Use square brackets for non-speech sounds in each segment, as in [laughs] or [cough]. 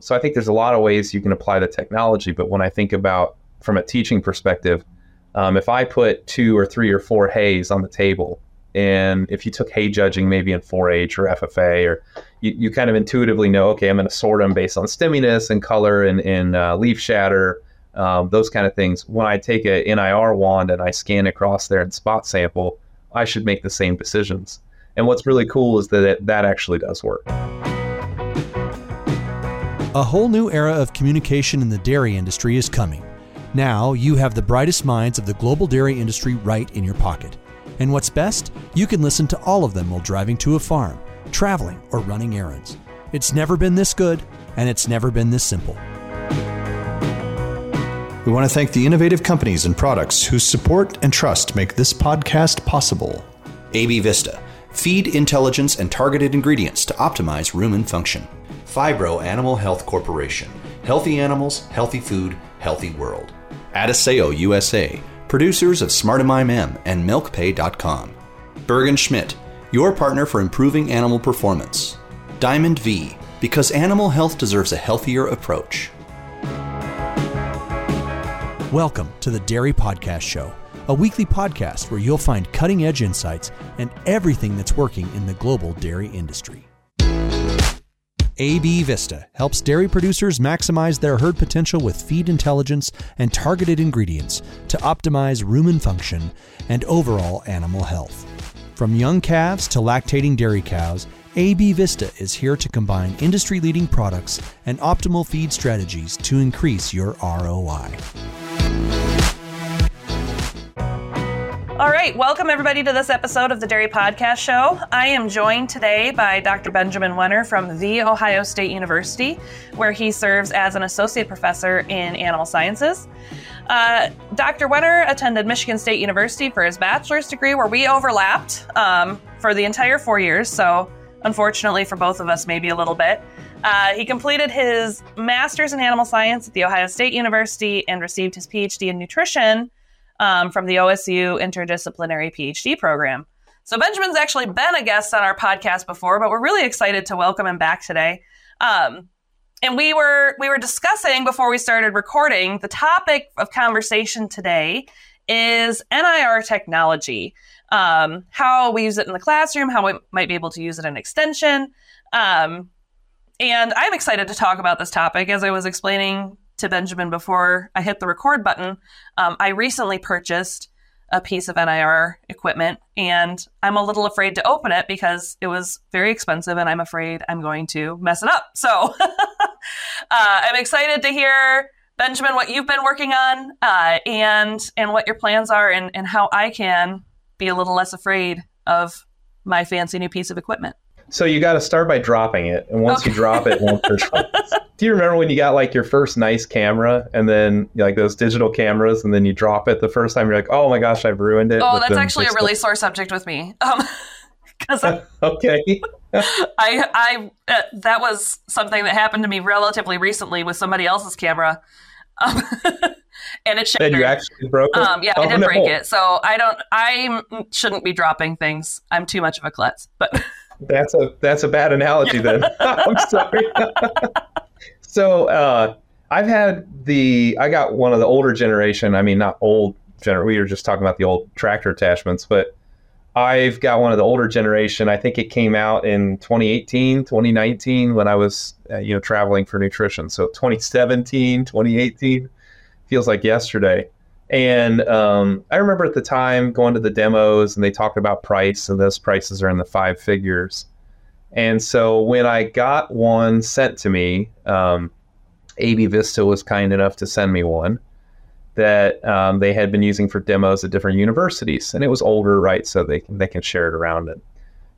So I think there's a lot of ways you can apply the technology. But when I think about from a teaching perspective, um, if I put two or three or four hays on the table, and if you took hay judging maybe in 4-H or FFA, or you, you kind of intuitively know, okay, I'm going to sort them based on stemminess and color and, and uh, leaf shatter, um, those kind of things. When I take a NIR wand and I scan across there and spot sample, I should make the same decisions. And what's really cool is that it, that actually does work. A whole new era of communication in the dairy industry is coming. Now you have the brightest minds of the global dairy industry right in your pocket. And what's best? You can listen to all of them while driving to a farm, traveling, or running errands. It's never been this good, and it's never been this simple. We want to thank the innovative companies and products whose support and trust make this podcast possible. AB Vista, feed intelligence and targeted ingredients to optimize rumen function. Phibro Animal Health Corporation, healthy animals, healthy food, healthy world. Adisseo USA, producers of Smartamine M and MilkPay.com. Bergen Schmidt, your partner for improving animal performance. Diamond V, because animal health deserves a healthier approach. Welcome to the Dairy Podcast Show, a weekly podcast where you'll find cutting edge insights and everything that's working in the global dairy industry. AB Vista helps dairy producers maximize their herd potential with feed intelligence and targeted ingredients to optimize rumen function and overall animal health. From young calves to lactating dairy cows, AB Vista is here to combine industry leading products and optimal feed strategies to increase your ROI. All right, welcome everybody to this episode of the Dairy Podcast Show. I am joined today by Dr. Benjamin Wenner from The Ohio State University, where he serves as an associate professor in animal sciences. Uh, Dr. Wenner attended Michigan State University for his bachelor's degree, where we overlapped um, for the entire four years. So, unfortunately for both of us, maybe a little bit. Uh, he completed his master's in animal science at The Ohio State University and received his PhD in nutrition um, from the OSU Interdisciplinary PhD program. So Benjamin's actually been a guest on our podcast before, but we're really excited to welcome him back today. Um, and we were we were discussing before we started recording the topic of conversation today is NIR technology, um, how we use it in the classroom, how we might be able to use it in extension. Um, and I'm excited to talk about this topic as I was explaining to Benjamin before I hit the record button, um, I recently purchased a piece of NIR equipment and I'm a little afraid to open it because it was very expensive and I'm afraid I'm going to mess it up. So [laughs] uh, I'm excited to hear, Benjamin, what you've been working on uh, and, and what your plans are and, and how I can be a little less afraid of my fancy new piece of equipment. So you got to start by dropping it, and once okay. you drop it, won't [laughs] Do you remember when you got like your first nice camera, and then like those digital cameras, and then you drop it the first time? You're like, oh my gosh, I've ruined it. Oh, that's actually a really sore subject with me. Um, [laughs] because [laughs] okay, I I uh, that was something that happened to me relatively recently with somebody else's camera. Um, and it shattered. And you actually broke it. Um, yeah, oh, I did no. break it. So I don't. I shouldn't be dropping things. I'm too much of a klutz. But that's a that's a bad analogy then. [laughs] [laughs] I'm sorry. [laughs] so uh, I've had the I got one of the older generation. I mean, not old. Gener- we were just talking about the old tractor attachments, but I've got one of the older generation. I think it came out in 2018, 2019 when I was uh, you know traveling for nutrition. So 2017, 2018 feels like yesterday. And um, I remember at the time going to the demos and they talked about price, and those prices are in the five figures. And so when I got one sent to me, um, AB Vista was kind enough to send me one that um, they had been using for demos at different universities, and it was older, right? So they they can share it around and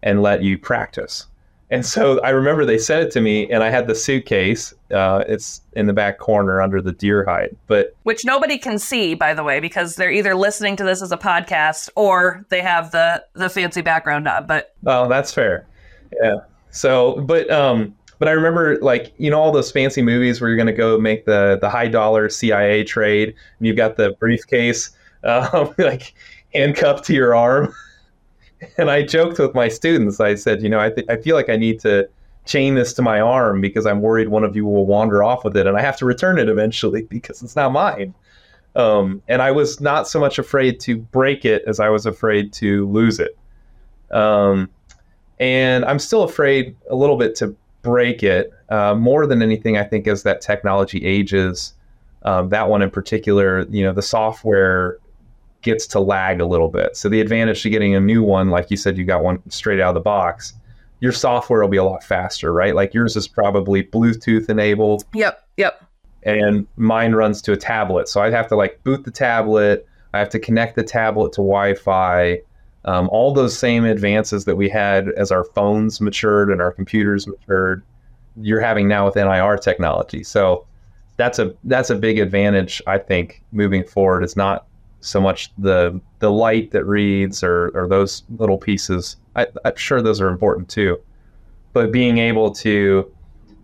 and let you practice. And so I remember they sent it to me, and I had the suitcase. Uh, it's in the back corner under the deer hide, but which nobody can see, by the way, because they're either listening to this as a podcast or they have the the fancy background on. But oh, that's fair. Yeah. So, but um, but I remember like you know all those fancy movies where you're going to go make the the high dollar CIA trade, and you've got the briefcase [laughs] um, like handcuffed to your arm. [laughs] and I joked with my students. I said, you know, I, th- I feel like I need to chain this to my arm because I'm worried one of you will wander off with it and I have to return it eventually [laughs] because it's not mine. Um, and I was not so much afraid to break it as I was afraid to lose it. Um, and I'm still afraid a little bit to break it. Uh, more than anything, I think as that technology ages, um, that one in particular, you know, the software gets to lag a little bit. So the advantage to getting a new one, like you said, you got one straight out of the box. Your software will be a lot faster, right? Like yours is probably Bluetooth enabled. Yep. Yep. And mine runs to a tablet. So I'd have to like boot the tablet. I have to connect the tablet to Wi Fi. Um, all those same advances that we had as our phones matured and our computers matured, you're having now with NIR technology. So that's a that's a big advantage I think moving forward. It's not so much the the light that reads or or those little pieces. I, am sure those are important too, but being able to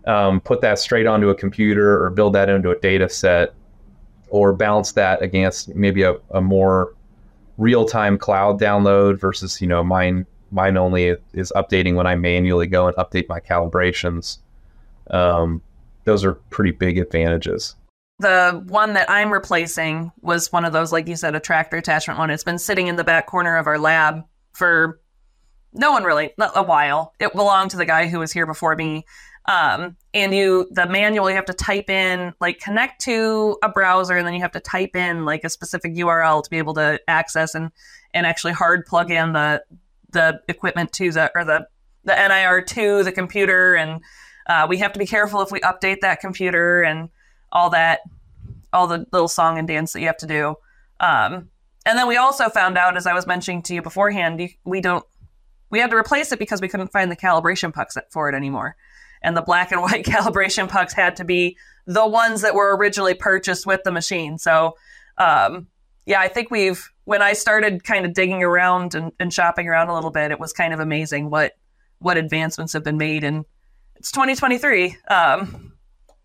um, put that straight onto a computer or build that into a data set or balance that against maybe a, a more real-time cloud download versus you know mine mine only is updating when I manually go and update my calibrations. Um, those are pretty big advantages. The one that I'm replacing was one of those, like you said, a tractor attachment one. It's been sitting in the back corner of our lab for no one really, a while. It belonged to the guy who was here before me. Um, and you, the manual, you have to type in, like, connect to a browser, and then you have to type in like a specific URL to be able to access and and actually hard plug in the the equipment to the or the the NIR to the computer, and uh, we have to be careful if we update that computer and all that, all the little song and dance that you have to do. Um, and then we also found out, as I was mentioning to you beforehand, we don't, we had to replace it because we couldn't find the calibration pucks for it anymore. And the black and [laughs] white calibration pucks had to be the ones that were originally purchased with the machine. So, um, yeah, I think we've, when I started kind of digging around and, and shopping around a little bit, it was kind of amazing what, what advancements have been made. And it's 2023. Um,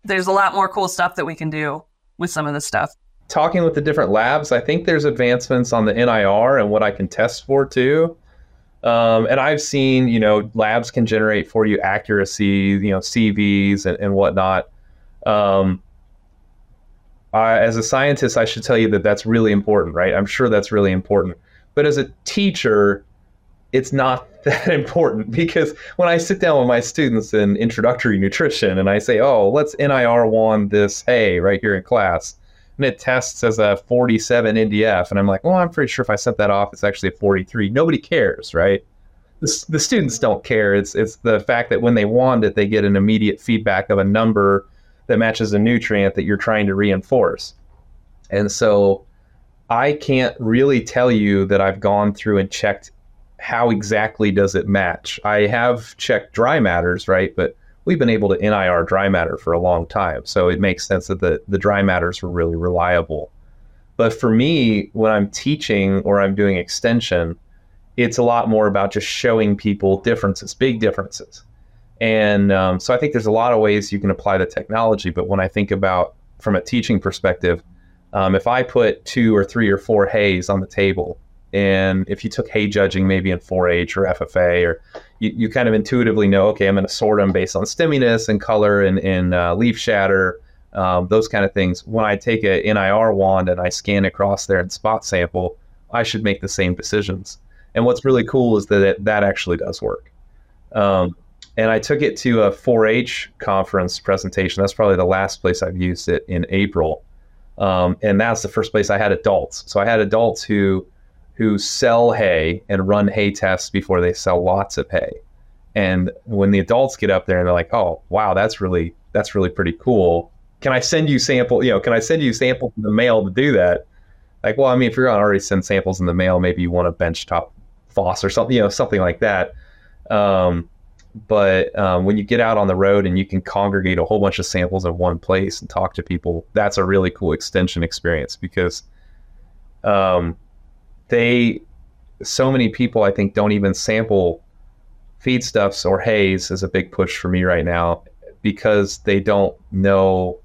there's a lot more cool stuff that we can do with some of this stuff. Talking with the different labs, I think there's advancements on the NIR and what I can test for too. Um, and I've seen, you know, labs can generate for you accuracy, you know, CVs and, and whatnot. Um, I, as a scientist, I should tell you that that's really important, right? I'm sure that's really important. But as a teacher, it's not [laughs] that important because when I sit down with my students in introductory nutrition and I say, oh, let's NIR1 this hay right here in class, and it tests as a 47 NDF, and I'm like, well, I'm pretty sure if I set that off, it's actually a 43. Nobody cares, right? The, the students don't care. It's it's the fact that when they wand it, they get an immediate feedback of a number that matches a nutrient that you're trying to reinforce. And so I can't really tell you that I've gone through and checked how exactly does it match? I have checked dry matters, right? But we've been able to NIR dry matter for a long time. So it makes sense that the, the dry matters were really reliable. But for me, when I'm teaching or I'm doing extension, it's a lot more about just showing people differences, big differences. And um, so I think there's a lot of ways you can apply the technology. But when I think about from a teaching perspective, um, if I put two or three or four hays on the table and if you took hay judging maybe in 4-H or FFA, or you, you kind of intuitively know, okay, I'm going to sort them based on stemminess and color and, and uh, leaf shatter, um, those kind of things. When I take a NIR wand and I scan across there and spot sample, I should make the same decisions. And what's really cool is that it, that actually does work. Um, and I took it to a 4-H conference presentation. That's probably the last place I've used it in April. Um, and that's the first place I had adults. So I had adults who who sell hay and run hay tests before they sell lots of hay. And when the adults get up there and they're like, "Oh, wow, that's really that's really pretty cool. Can I send you sample? You know, can I send you samples in the mail to do that?" Like, well, I mean, if you're to already send samples in the mail, maybe you want a benchtop FOSS or something, you know, something like that. Um, but um, when you get out on the road and you can congregate a whole bunch of samples in one place and talk to people, that's a really cool extension experience because um, they so many people I think don't even sample feedstuffs or hays is a big push for me right now because they don't know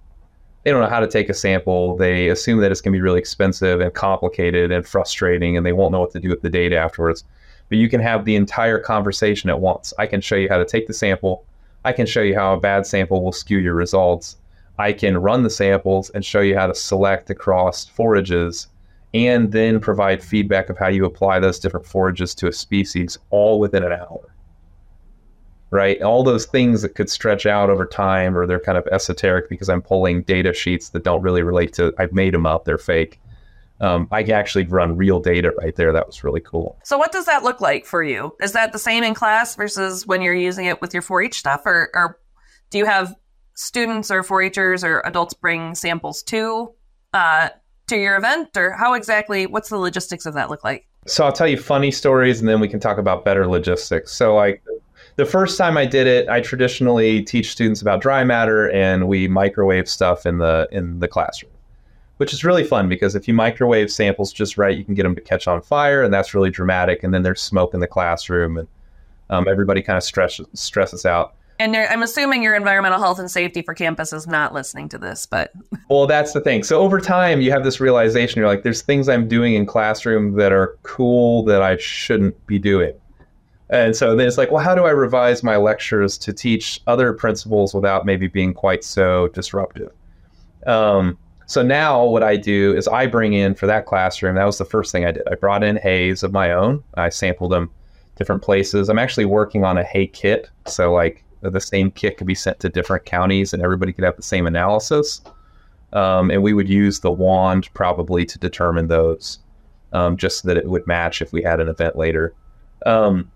they don't know how to take a sample. They assume that it's going to be really expensive and complicated and frustrating, and they won't know what to do with the data afterwards. But you can have the entire conversation at once. I can show you how to take the sample. I can show you how a bad sample will skew your results. I can run the samples and show you how to select across forages and then provide feedback of how you apply those different forages to a species all within an hour. Right? All those things that could stretch out over time or they're kind of esoteric because I'm pulling data sheets that don't really relate to, I've made them up, they're fake. Um, I actually run real data right there. That was really cool. So, what does that look like for you? Is that the same in class versus when you're using it with your 4 H stuff? Or, or do you have students or 4 Hers or adults bring samples to uh, to your event or how exactly what's the logistics of that look like? So i'll tell you funny stories and then we can talk about better logistics. So like the first time i did it i traditionally teach students about dry matter and we microwave stuff in the in the classroom which is really fun because if you microwave samples just right you can get them to catch on fire and that's really dramatic and then there's smoke in the classroom and um, everybody kind of stresses stresses out and I'm assuming your environmental health and safety for campus is not listening to this, but. [laughs] Well, that's the thing. So over time, you have this realization you're like, there's things I'm doing in classroom that are cool that I shouldn't be doing. And so then it's like, well, how do I revise my lectures to teach other principles without maybe being quite so disruptive? Um, so now what I do is I bring in for that classroom, that was the first thing I did. I brought in hays of my own. I sampled them different places. I'm actually working on a hay kit. So like the same kit could be sent to different counties and everybody could have the same analysis. Um, and we would use the wand probably to determine those, um, just so that it would match if we had an event later. Um,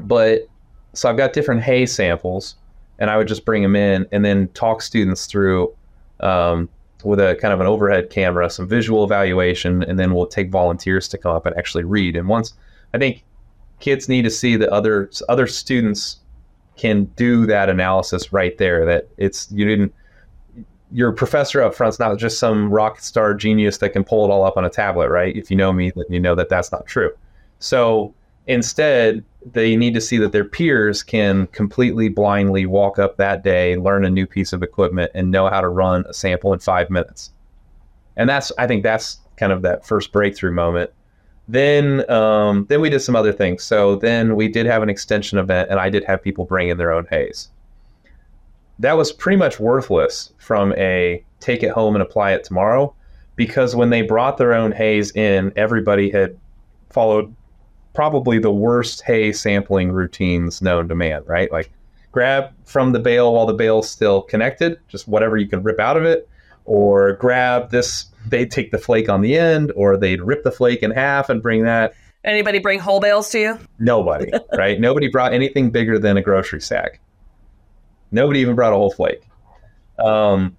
but so I've got different hay samples, and I would just bring them in and then talk students through um, with a kind of an overhead camera, some visual evaluation, and then we'll take volunteers to come up and actually read. And once I think kids need to see the other other students can do that analysis right there. That it's you didn't your professor up front's not just some rock star genius that can pull it all up on a tablet, right? If you know me, then you know that that's not true. So instead, they need to see that their peers can completely blindly walk up that day, learn a new piece of equipment, and know how to run a sample in five minutes. And that's, I think, that's kind of that first breakthrough moment then um, then we did some other things. So then we did have an extension event, and I did have people bring in their own hays. That was pretty much worthless from a take it home and apply it tomorrow, because when they brought their own hays in, everybody had followed probably the worst hay sampling routines known to man. Right, like grab from the bale while the bale's still connected, just whatever you can rip out of it, or grab this they'd take the flake on the end or they'd rip the flake in half and bring that. Anybody bring whole bales to you? Nobody, [laughs] right? Nobody brought anything bigger than a grocery sack. Nobody even brought a whole flake. Um,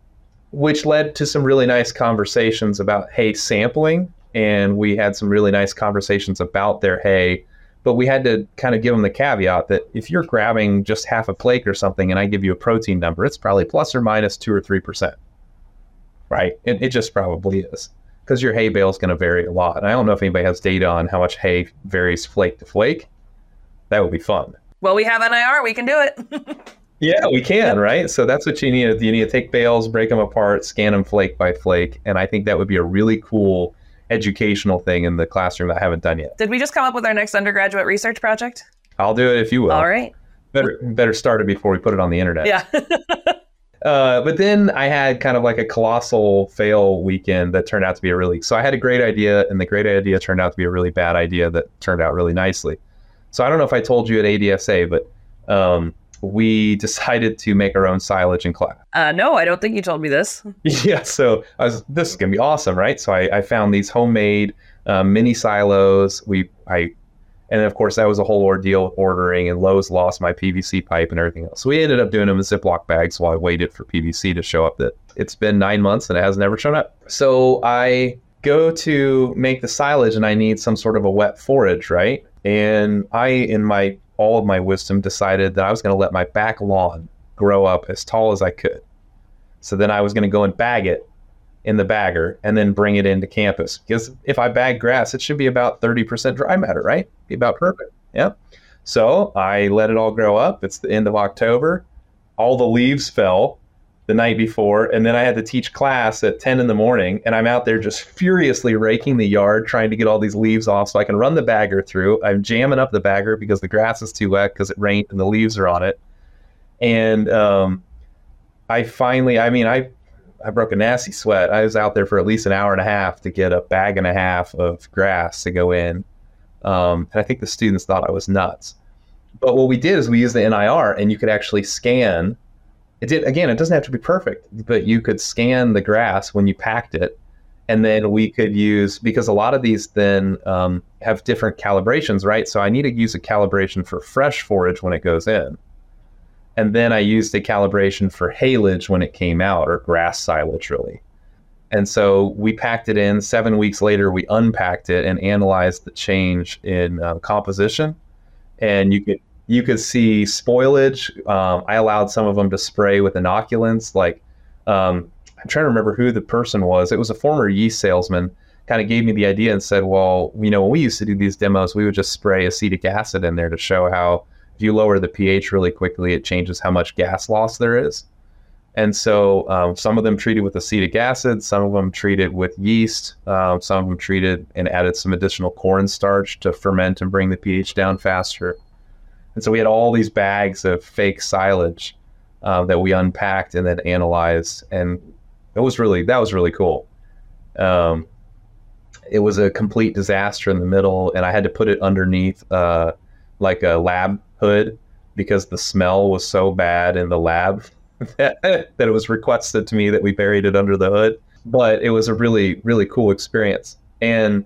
which led to some really nice conversations about hay sampling. And we had some really nice conversations about their hay. But we had to kind of give them the caveat that if you're grabbing just half a flake or something and I give you a protein number, it's probably plus or minus two or 3% right? It, it just probably is because your hay bale is going to vary a lot. And I don't know if anybody has data on how much hay varies flake to flake. That would be fun. Well, we have NIR. We can do it. [laughs] yeah, we can, right? So that's what you need. You need to take bales, break them apart, scan them flake by flake. And I think that would be a really cool educational thing in the classroom that I haven't done yet. Did we just come up with our next undergraduate research project? I'll do it if you will. All right. Better better start it before we put it on the internet. Yeah. [laughs] Uh, but then I had kind of like a colossal fail weekend that turned out to be a really. So I had a great idea, and the great idea turned out to be a really bad idea that turned out really nicely. So I don't know if I told you at ADSA, but um, we [laughs] decided to make our own silage in class. Uh, no, I don't think you told me this. [laughs] yeah, so I was. This is gonna be awesome, right? So I, I found these homemade um, mini silos. We I and of course, that was a whole ordeal ordering, and Lowe's lost my PVC pipe and everything else. So we ended up doing them in Ziploc bags while I waited for PVC to show up. That it's been nine months and it has never shown up. So I go to make the silage and I need some sort of a wet forage, right? And I, in my all of my wisdom, decided that I was going to let my back lawn grow up as tall as I could. So then I was going to go and bag it in the bagger and then bring it into campus. Because if I bag grass, it should be about 30% dry matter, right? Be about perfect. Yeah. So I let it all grow up. It's the end of October. All the leaves fell the night before. And then I had to teach class at 10 in the morning. And I'm out there just [laughs] furiously raking the yard, trying to get all these leaves off so I can run the bagger through. I'm jamming up the bagger because the grass is too wet because it rained and the leaves are on it. And um, I finally, I mean, I I broke a nasty sweat. I was out there for at least an hour and a half to get a bag and a half of grass to go in. Um, and I think the students thought I was nuts. But what we did is we used the NIR, and you could actually scan. It did again. It doesn't have to be perfect, but you could scan the grass when you packed it, and then we could use because a lot of these then um, have different calibrations, right? So I need to use a calibration for fresh forage when it goes in, and then I used a calibration for haylage when it came out, or grass silage, really. And so we packed it in. Seven weeks later, we unpacked it and analyzed the change in uh, composition. And you could you could see spoilage. Um, I allowed some of them to spray with inoculants. Like um, I'm trying to remember who the person was. It was a former yeast salesman. Kind of gave me the idea and said, "Well, you know, when we used to do these demos, we would just spray acetic acid in there to show how if you lower the pH really quickly, it changes how much gas loss there is." And so um, some of them treated with acetic acid, some of them treated with yeast, um, some of them treated and added some additional cornstarch to ferment and bring the pH down faster. And so we had all these bags of fake silage uh, that we unpacked and then analyzed, and it was really that was really cool. Um, it was a complete disaster in the middle, and I had to put it underneath uh, like a lab hood because the smell was so bad in the lab [laughs] that, that it was requested to me that we buried it under the hood. But it was a really, really cool experience. And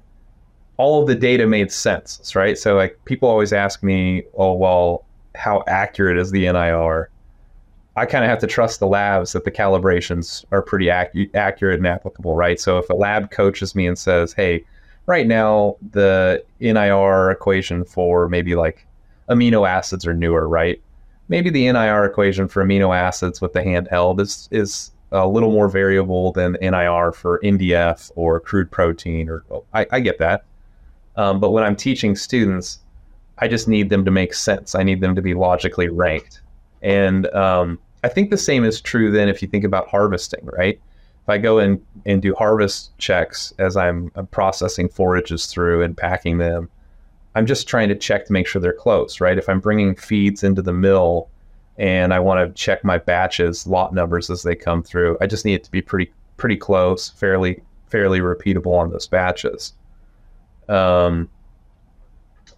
all of the data made sense, right? So like people always ask me, oh well, how accurate is the NIR? I kind of have to trust the labs that the calibrations are pretty ac- accurate and applicable, right? So if a lab coaches me and says, hey, right now the NIR equation for maybe like amino acids are newer, right? maybe the NIR equation for amino acids with the handheld is is a little more variable than NIR for NDF or crude protein. Or oh, I, I get that, um, but when I'm teaching students, I just need them to make sense. I need them to be logically ranked, and um, I think the same is true then if you think about harvesting, right? If I go in and do harvest checks as I'm, I'm processing forages through and packing them I'm just trying to check to make sure they're close, right? If I'm bringing feeds into the mill and I want to check my batches, lot numbers as they come through, I just need it to be pretty pretty close, fairly fairly repeatable on those batches. Um,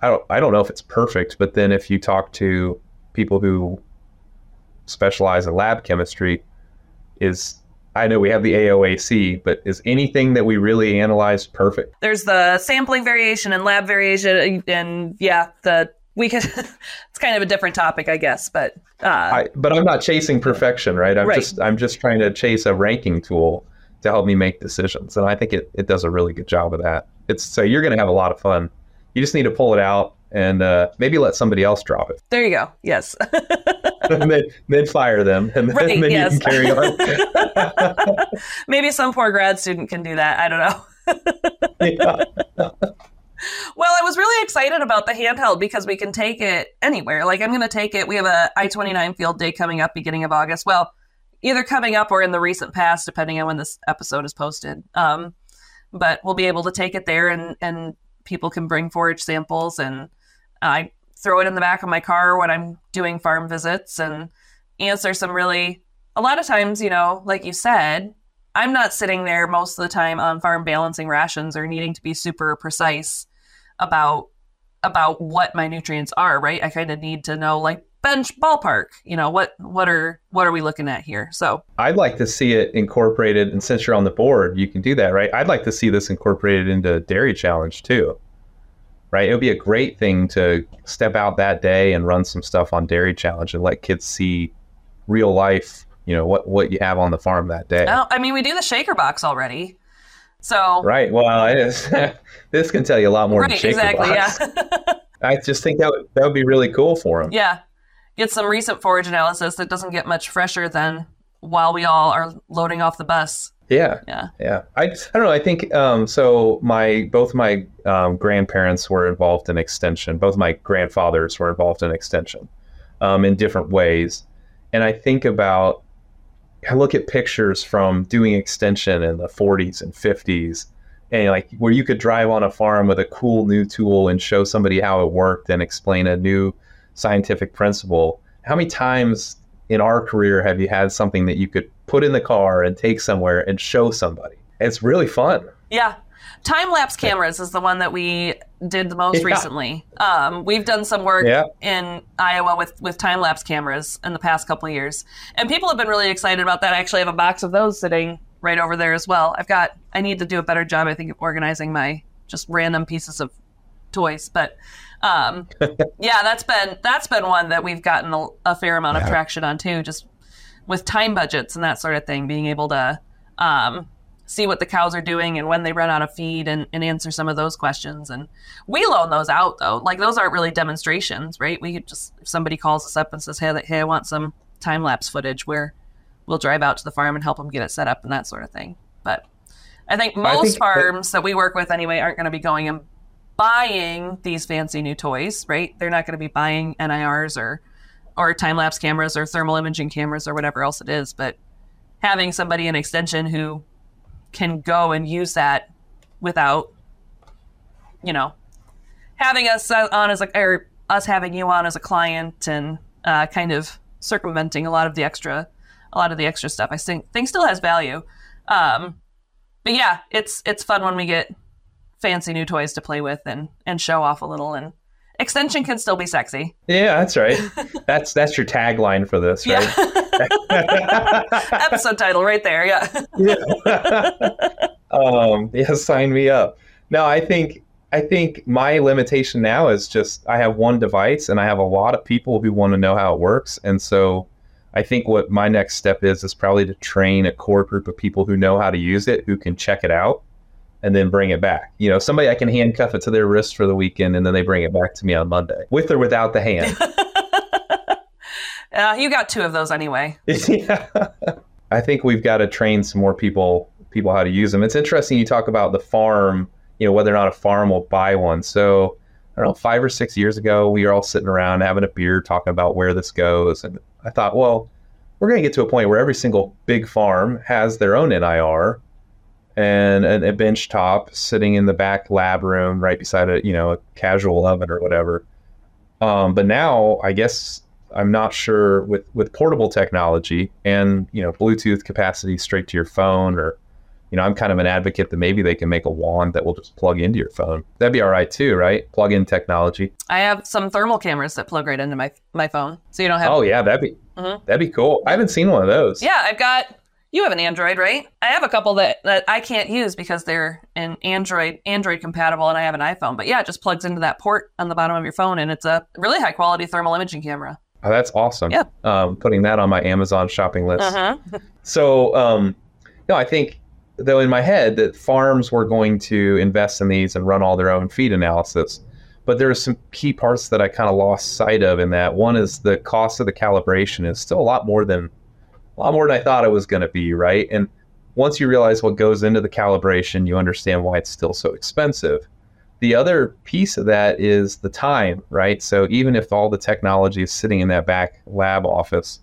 I don't I don't know if it's perfect, but then if you talk to people who specialize in lab chemistry, is I know we have the AOAC, but is anything that we really analyzed perfect? There's the sampling variation and lab variation, and yeah, the we could. [laughs] it's kind of a different topic, I guess, but uh, I, but I'm not chasing perfection, right? I'm Right. just I'm just trying to chase a ranking tool to help me make decisions, and I think it it does a really good job of that. It's so you're going to have a lot of fun. You just need to pull it out and uh, maybe let somebody else drop it, there you go. Yes. [laughs] and then then fire them, [laughs] and then, Right, then yes. you can carry on. [laughs] Maybe some poor grad student can do that. I don't know. [laughs] Yeah. Well, I was really excited about the handheld because we can take it anywhere. Like I'm going to take it. We have a I-29 field day coming up beginning of August. Well, either coming up or in the recent past, depending on when this episode is posted. Um, but we'll be able to take it there, and and people can bring forage samples, and I throw it in the back of my car when I'm doing farm visits and answer some really. A lot of times, you know, like you said, I'm not sitting there most of the time on farm balancing rations or needing to be super precise about about what my nutrients are, right? I kind of need to know like bench ballpark, you know, what what are what are we looking at here? So, I'd like to see it incorporated, and since you're on the board, you can do that, right? I'd like to see this incorporated into Dairy Challenge too, right? It would be a great thing to step out that day and run some stuff on Dairy Challenge and let kids see real life, you know, what what you have on the farm that day. oh, I mean, we do the shaker box already. So, Right. Well, I just, [laughs] this can tell you a lot more than right, Shaker exactly, Box. yeah. [laughs] I just think that would, that would be really cool for them. yeah. Get some recent forage analysis that doesn't get much fresher than while we all are loading off the bus. Yeah. Yeah. Yeah, I, I don't know. I think um, so. My both my um, grandparents were involved in extension. Both my grandfathers were involved in extension um, in different ways. And I think about, I look at pictures from doing extension in the 40s and 50s, and like where you could drive on a farm with a cool new tool and show somebody how it worked and explain a new scientific principle. How many times in our career have you had something that you could put in the car and take somewhere and show somebody? It's really fun. Yeah. Time lapse cameras is the one that we did the most Yeah. recently. Um, we've done some work Yeah. in Iowa with, with time lapse cameras in the past couple of years. And people have been really excited about that. I actually have a box of those sitting right over there as well. I've got, I need to do a better job, I think, of organizing my just random pieces of toys. But um, [laughs] yeah, that's been, that's been one that we've gotten a, a fair amount of traction on too, just with time budgets and that sort of thing, being able to, um, see what the cows are doing and when they run out of feed and, and answer some of those questions. And we loan those out though. Like those aren't really demonstrations, right? We just if somebody calls us up and says, "Hey, hey, I want some time lapse footage," where we'll drive out to the farm and help them get it set up and that sort of thing. But I think most think that- farms that we work with anyway aren't going to be going and buying these fancy new toys, right? They're not going to be buying NIRs or or time lapse cameras or thermal imaging cameras or whatever else it is, but having somebody in extension who can go and use that without, you know, having us on as a or us having you on as a client and uh, kind of circumventing a lot of the extra, a lot of the extra stuff. I think thing still has value, um, but yeah, it's it's fun when we get fancy new toys to play with and and show off a little and. Extension can still be sexy. Yeah, that's right. that's that's your tagline for this, right? [laughs] Episode title right there. Yeah. [laughs] um, yeah, sign me up. No, I think I think my limitation now is just I have one device and I have a lot of people who want to know how it works, and so I think what my next step is is probably to train a core group of people who know how to use it, who can check it out, and then bring it back. You know, somebody I can handcuff it to their wrist for the weekend, and then they bring it back to me on Monday, with or without the hand. [laughs] Uh, you got two of those anyway. [laughs] yeah. I think we've got to train some more people people how to use them. It's interesting you talk about the farm, you know, whether or not a farm will buy one. So I don't know, five or six years ago, we were all sitting around having a beer talking about where this goes. And I thought, well, we're going to get to a point where every single big farm has their own NIR and a, a bench top sitting in the back lab room right beside a, you know, a casual oven or whatever. Um, but now I guess I'm not sure with, with portable technology and you know Bluetooth capacity straight to your phone, or you know I'm kind of an advocate that maybe they can make a wand that will just plug into your phone. That'd be all right too, right? Plug in technology. I have some thermal cameras that plug right into my my phone, so you don't have. Oh yeah, that'd be Mhm. that'd be cool. I haven't seen one of those. Yeah, I've got. You have an Android, right? I have a couple that, that I can't use because they're an Android Android compatible, and I have an iPhone. But yeah, it just plugs into that port on the bottom of your phone, and it's a really high quality thermal imaging camera. Oh, that's awesome. Yeah. Um, putting that on my Amazon shopping list. Uh-huh. So, um, no, I think though in my head that farms were going to invest in these and run all their own feed analysis, but there are some key parts that I kind of lost sight of in that. One is the cost of the calibration is still a lot more than a lot more than I thought it was going to be, right? And once you realize what goes into the calibration, you understand why it's still so expensive. The other piece of that is the time, right? So even if all the technology is sitting in that back lab office,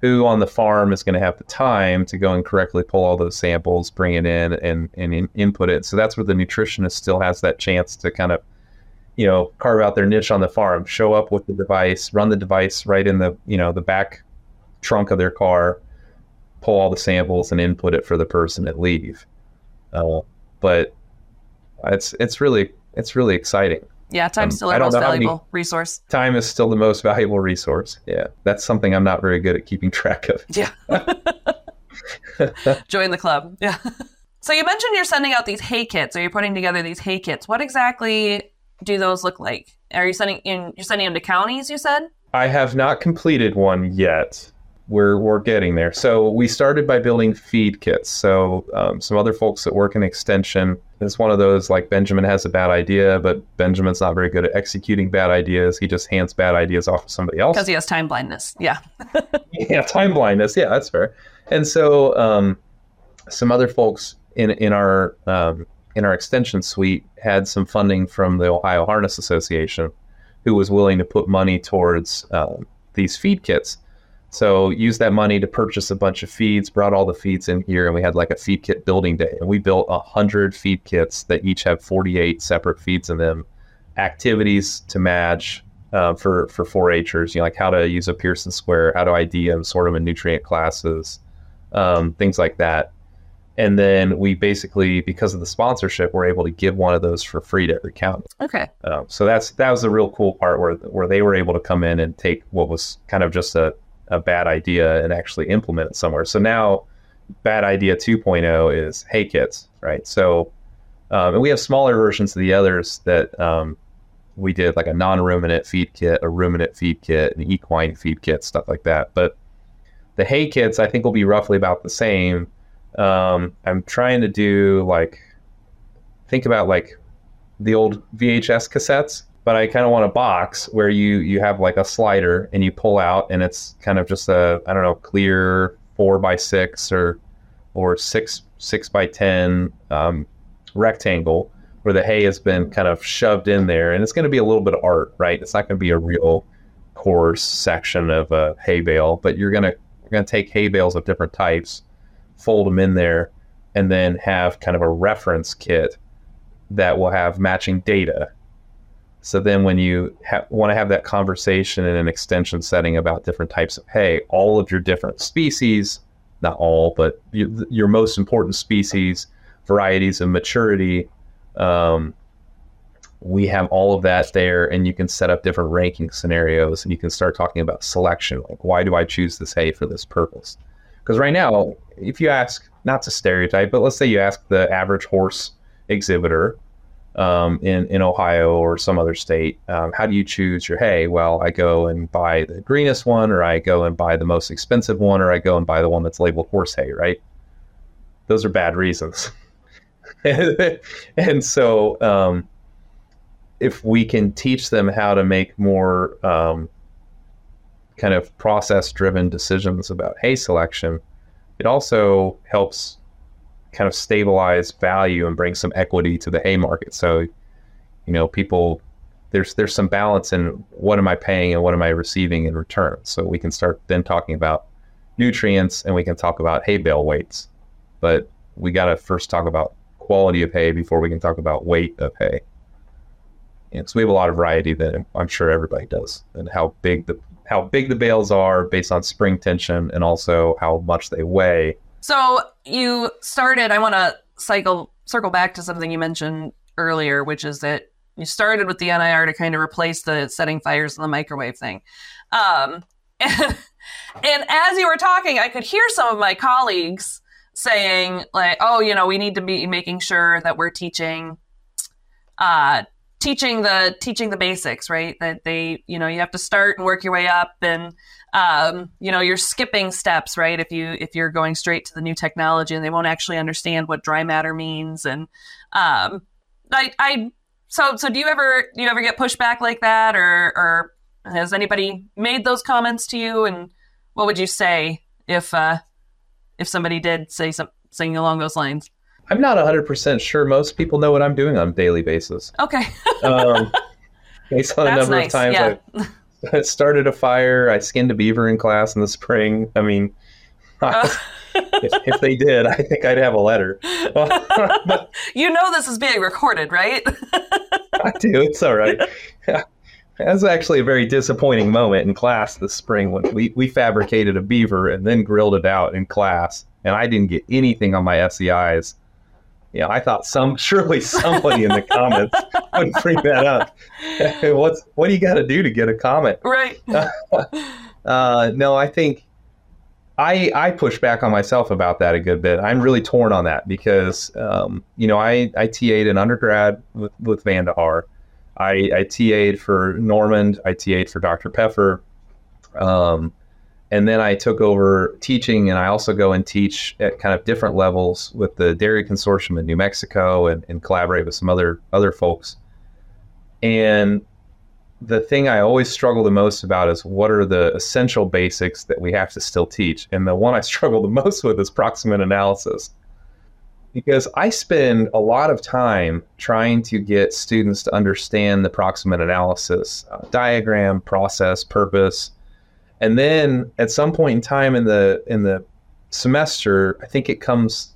who on the farm is going to have the time to go and correctly pull all those samples, bring it in, and and in, input it? So that's where the nutritionist still has that chance to kind of, you know, carve out their niche on the farm, show up with the device, run the device right in the you know the back trunk of their car, pull all the samples and input it for the person and leave. Uh, but it's it's really it's really exciting. Yeah, time's Um, still our most know how many- valuable resource. Time is still the most valuable resource. Yeah, that's something I'm not very good at keeping track of. [laughs] Yeah. [laughs] Join the club. Yeah. So you mentioned you're sending out these hay kits, or you're putting together these hay kits. What exactly do those look like? Are you sending in? You're sending them to counties. You said. I have not completed one yet. We're we're getting there. So we started by building feed kits. So um, some other folks that work in extension. It's one of those like Benjamin has a bad idea, but Benjamin's not very good at executing bad ideas. He just hands bad ideas off to somebody else. Because he has time blindness. Yeah. [laughs] yeah, time blindness. Yeah, that's fair. And so um, some other folks in in our um, in our extension suite had some funding from the Ohio Harness Association, who was willing to put money towards um, these feed kits. So used that money to purchase a bunch of feeds, brought all the feeds in here, and we had like a feed kit building day. And we built a hundred feed kits that each have 48 separate feeds in them, activities to match, uh, for for 4-Hers. You know, like how to use a Pearson square, how to ID them, sort them in nutrient classes, um, things like that. And then we basically, because of the sponsorship, we're able to give one of those for free to every county. Okay. Um, so that's that was the real cool part where where they were able to come in and take what was kind of just a, a bad idea and actually implement it somewhere. So now, bad idea 2.0 is hay kits, right? So, um, and we have smaller versions of the others that um, we did, like a non-ruminant feed kit, a ruminant feed kit, an equine feed kit, stuff like that. But the hay kits, I think, will be roughly about the same um, I'm trying to do like think about like the old VHS cassettes, but I kind of want a box where you you have like a slider and you pull out, and it's kind of just a I don't know clear four by six or or six six by ten um, rectangle where the hay has been kind of shoved in there, and it's going to be a little bit of art, right? It's not going to be a real coarse section of a hay bale, but you're gonna you're gonna take hay bales of different types fold them in there, and then have kind of a reference kit that will have matching data. So then, when you ha- want to have that conversation in an extension setting about different types of hay, all of your different species, not all, but your, your most important species, varieties of maturity, um, we have all of that there, and you can set up different ranking scenarios, and you can start talking about selection. Like, why do I choose this hay for this purpose? Because right now, if you ask, not to stereotype, but let's say you ask the average horse exhibitor um, in in Ohio or some other state, um, how do you choose your hay? Well, I go and buy the greenest one, or I go and buy the most expensive one, or I go and buy the one that's labeled horse hay. Right? Those are bad reasons. [laughs] and so, um, if we can teach them how to make more um, kind of process driven decisions about hay selection, it also helps kind of stabilize value and bring some equity to the hay market. So, you know, people there's there's some balance in what am I paying and what am I receiving in return. So we can start then talking about nutrients and we can talk about hay bale weights. But we got to first talk about quality of hay before we can talk about weight of hay. And so we have a lot of variety that I'm sure everybody does, and how big the how big the bales are based on spring tension and also how much they weigh. So you started. I want to cycle circle back to something you mentioned earlier, which is that you started with the NIR to kind of replace the setting fires in the microwave thing. Um, and, [laughs] and as you were talking, I could hear some of my colleagues saying like, "Oh, you know, we need to be making sure that we're teaching uh, teaching the teaching the basics, right? That they, you know, you have to start and work your way up, and um, you know, you're skipping steps, right? If you if you're going straight to the new technology, and they won't actually understand what dry matter means, and um, I, I, so so do you ever do you ever get pushback like that, or or has anybody made those comments to you, and what would you say if uh, if somebody did say something along those lines? I'm not 100% sure most people know what I'm doing on a daily basis. Okay. [laughs] um, based on the number nice. of times yeah. I [laughs] started a fire, I skinned a beaver in class in the spring. I mean, [laughs] uh. if, if, they did, I think I'd have a letter. [laughs] you know this is being recorded, right? I do. It's all right. That was actually a very disappointing moment in class this spring when we, we fabricated a beaver and then grilled it out in class. And I didn't get anything on my SEIs you know, I thought some [laughs] surely somebody in the comments would bring that up. What's what do you got to do to get a comment? Right. [laughs] [laughs] uh, no, I think I I push back on myself about that a good bit. I'm really torn on that because um, you know I I TA'd an undergrad with with VandeHaar. I I TA'd for Normand. I TA'd for Dr. Peffer. Um, and then I took over teaching, and I also go and teach at kind of different levels with the Dairy Consortium in New Mexico, and, and collaborate with some other other folks. And the thing I always struggle the most about is what are the essential basics that we have to still teach. And the one I [laughs] struggle the most with is proximate analysis. Because I spend a lot of time trying to get students to understand the proximate analysis uh, diagram, process, purpose, and then at some point in time in the in the semester, I think it comes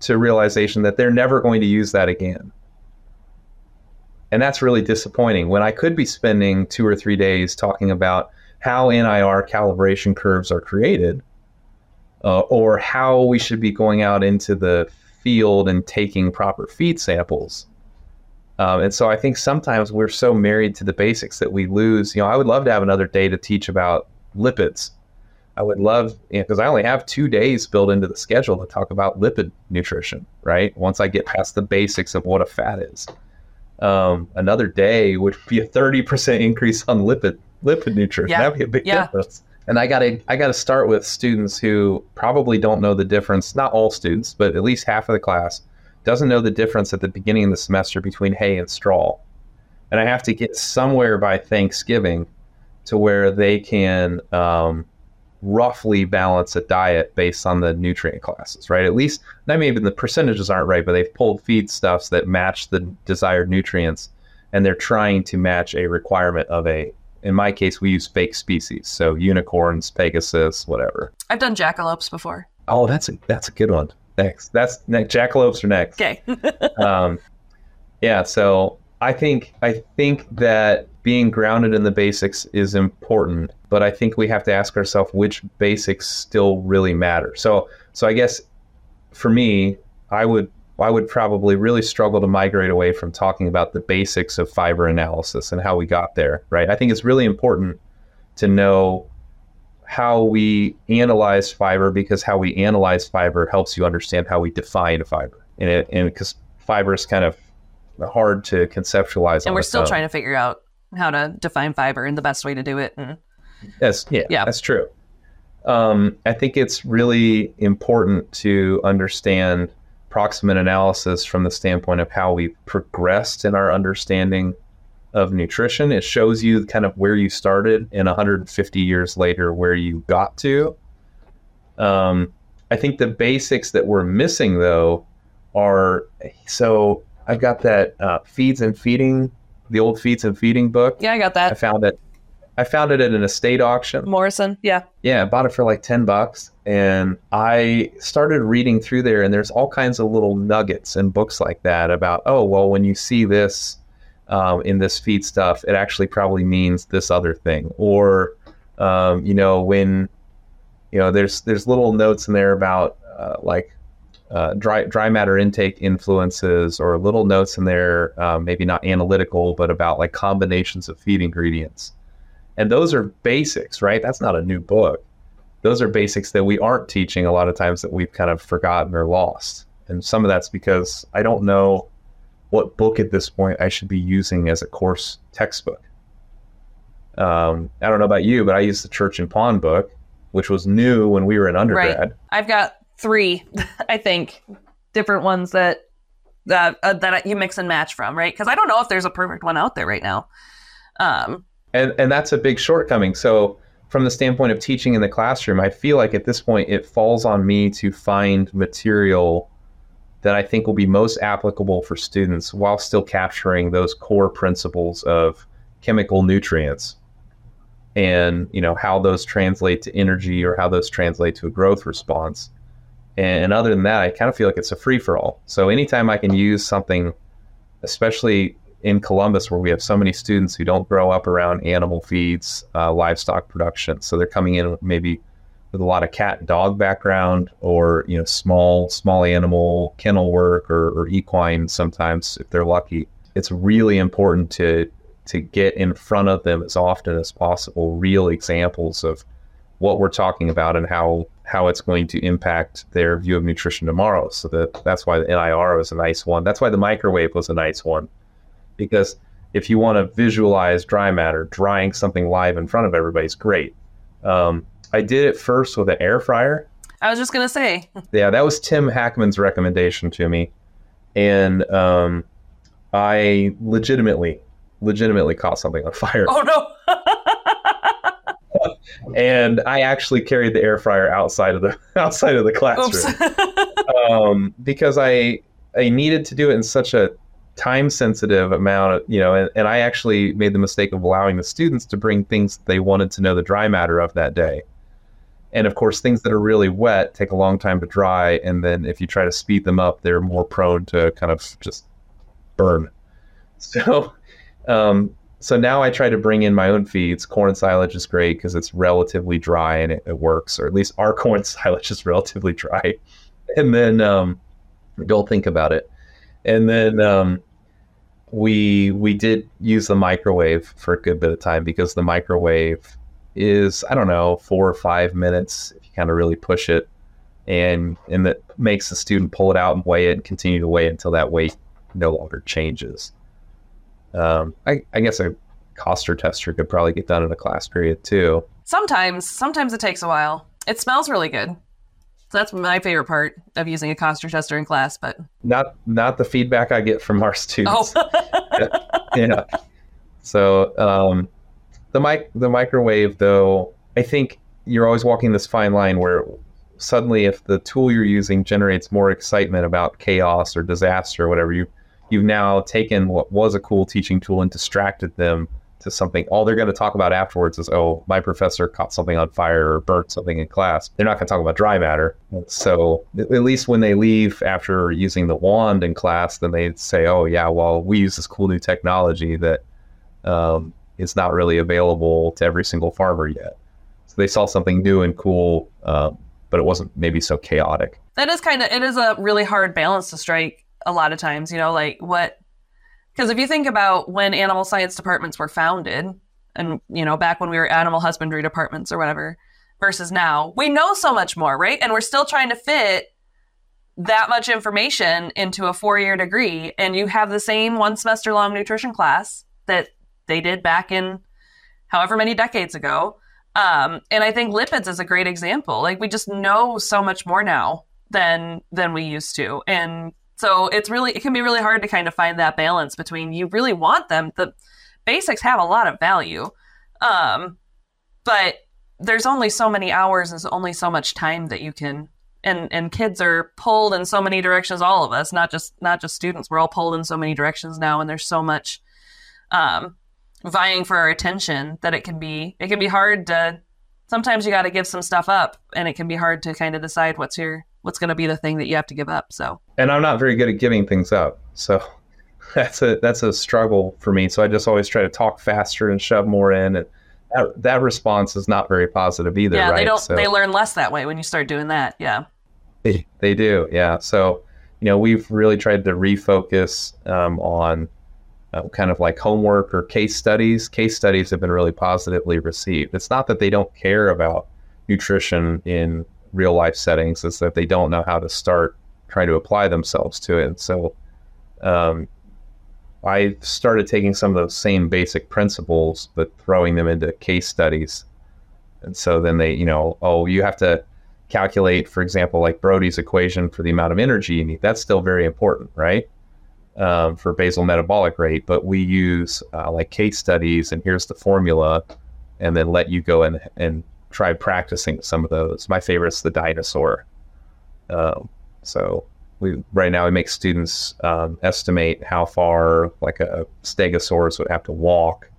to realization that they're never going to use that again. and that's really disappointing when I could be spending two or three days talking about how NIR calibration curves are created uh, or how we should be going out into the field and taking proper feed samples. Um, and so I think sometimes we're so married to the basics that we lose. You know, I would love to have another day to teach about lipids. I would love, because you know, I only have two days built into the schedule to talk about lipid nutrition, right? Once I get past the basics of what a fat is. Um, another day would be a 30% increase on lipid lipid nutrition. Yeah. That'd be a big Yeah. difference. And I gotta I gotta start with students who probably don't know the difference. Not all students, but at least half of the class doesn't know the difference at the beginning of the semester between hay and straw. And I have to get somewhere by Thanksgiving to where they can um, roughly balance a diet based on the nutrient classes, right? At least, I mean, even the percentages aren't right, but they've pulled feedstuffs that match the desired nutrients, and they're trying to match a requirement of a. In my case, we use fake species, so unicorns, Pegasus, whatever. I've done jackalopes before. Oh, that's a that's a good one. Next, that's next. Jackalopes are next Okay. [laughs] um, yeah, so I think I think that being grounded in the basics is important, but I think we have to ask ourselves which basics still really matter. So so I guess for me, I would I would probably really struggle to migrate away from talking about the basics of fiber analysis and how we got there, right? I think it's really important to know how we analyze fiber because how we analyze fiber helps you understand how we define fiber. And because fiber is kind of hard to conceptualize. and we're still trying to figure out how to define fiber and the best way to do it. And That's yeah, Yeah. that's true. Um, I think it's really important to understand proximate analysis from the standpoint of how we've progressed in our understanding of nutrition. It shows you kind of where you started and 150 years later where you got to. Um, I think the basics that we're missing though are so I've got that uh, feeds and feeding, the old feeds and feeding book. yeah, I got that. I found it. I found it at an estate auction. Morrison. Yeah. Yeah, I bought it for like ten bucks, and I started reading through there. And there's all kinds of little nuggets and books like that about oh well, when you see this um, in this feed stuff, it actually probably means this other thing, or um, you know when you know there's there's little notes in there about uh, like uh, dry dry matter intake influences, or little notes in there, um, maybe not analytical, but about like combinations of feed ingredients. And those are basics, right? That's not a new book. Those are basics that we aren't teaching a lot of times that we've kind of forgotten or lost. And some of that's because I don't know what book at this point I should be using as a course textbook. Um, I don't know about you, but I used the Church and Pond book, which was new when we were in undergrad. Right. I've got three, I think, different ones that that uh, that you mix and match from, right? Because I don't know if there's a perfect one out there right now. Um, and and that's a big shortcoming so from the standpoint of teaching in the classroom i feel like at this point it falls on me to find material that i think will be most applicable for students while still capturing those core principles of chemical nutrients and you know how those translate to energy or how those translate to a growth response and other than that i kind of feel like it's a free-for-all so anytime i can use something especially in Columbus, where we have so many students who don't grow up around animal feeds, uh, livestock production, so they're coming in maybe with a lot of cat and dog background, or you know, small small animal kennel work, or, or equine. Sometimes, if they're lucky, it's really important to to get in front of them as often as possible, real examples of what we're talking about and how how it's going to impact their view of nutrition tomorrow. So that that's why the NIR was a nice one. That's why the microwave was a nice one because if you want to visualize dry matter, drying something live in front of everybody is great. Um, I did it first with an air fryer. I was just gonna say, [laughs] Yeah, that was Tim Hackmann's recommendation to me, and um, I legitimately, legitimately caught something on fire. oh no, And I actually carried the air fryer outside of the [laughs] outside of the classroom. [laughs] um, because I I needed to do it in such a time sensitive amount of you know and, and I actually made the mistake of allowing the students to bring things they wanted to know the dry matter of that day. And of course things that are really wet take a long time to dry and then if you try to speed them up they're more prone to kind of just burn. [laughs] So, um, so now I try to bring in my own feeds. Corn silage is great because it's relatively dry and it, it, works, or at least our [laughs] corn silage is relatively dry. And then um, don't think about it. And then um, we we did use the microwave for a good bit of time because the microwave is I don't know four or five minutes if you kind of really push it, and and that makes the student pull it out and weigh it and continue to weigh it until that weight no longer changes. Um, I, I guess a Koster tester could probably get done in a class period too. Sometimes, sometimes it takes a while. It smells really good. So that's my favorite part of using a Koster tester in class, but not not the feedback I get from our [laughs] students. Oh. [laughs] yeah. So um, the mic the microwave though, I think you're always walking this fine line where suddenly if the tool you're using generates more excitement about chaos or disaster or whatever you you've now taken what was a cool teaching tool and distracted them to something. All they're going to talk about afterwards is, oh, my professor caught something on fire or burnt something in class. They're not going to talk about dry matter. So at least when they leave after using the wand in class, then they say, oh, yeah, well, we use this cool new technology that um, is not really available to every single farmer yet. So they saw something new and cool, um, but it wasn't maybe so chaotic. That is kind of, it is a really hard balance to strike a lot of times, you know, like what because if you think about when animal science departments were founded and you know back when we were animal husbandry departments or whatever versus now, we know so much more, right? And we're still trying to fit that much information into a four-year degree and you have the same one semester long nutrition class that they did back in however many decades ago. Um, and I think lipids is a great example. Like we just know so much more now than than we used to. And so it's really it can be really hard to kind of find that balance between you really want them. The basics have a lot of value, um, but there's only so many hours and only so much time that you can. And and kids are pulled in so many directions. All of us, not just not just students, we're all pulled in so many directions now, and there's so much um, vying for our attention that it can be it can be hard to. Sometimes you got to give some stuff up, and it can be hard to kind of decide what's your what's going to be the thing that you have to give up. So, and I'm not very good at giving things up. So [laughs] that's a that's a struggle for me. So I just always try to talk faster and shove more in, and that, that response is not very positive either. Yeah, right? they don't. So, they learn less that way when you start doing that. Yeah, they they do. Yeah. So you know we've really tried to refocus um, on. Uh, kind of like homework or case studies. Case studies have been really positively received. It's not that they don't care about nutrition in real life settings is that they don't know how to start trying to apply themselves to it. And so um, I started taking some of those same basic principles, but throwing them into case studies. And so then they, you know, oh, you have to calculate, for example, like Brody's equation for the amount of energy you need. That's still very important, right? Um, for basal metabolic rate, but we use uh, like case studies, and here's the formula, and then let you go and and tried practicing some of those. My favorite is the dinosaur. Um, so we right now we make students um, estimate how far like a stegosaurus would have to walk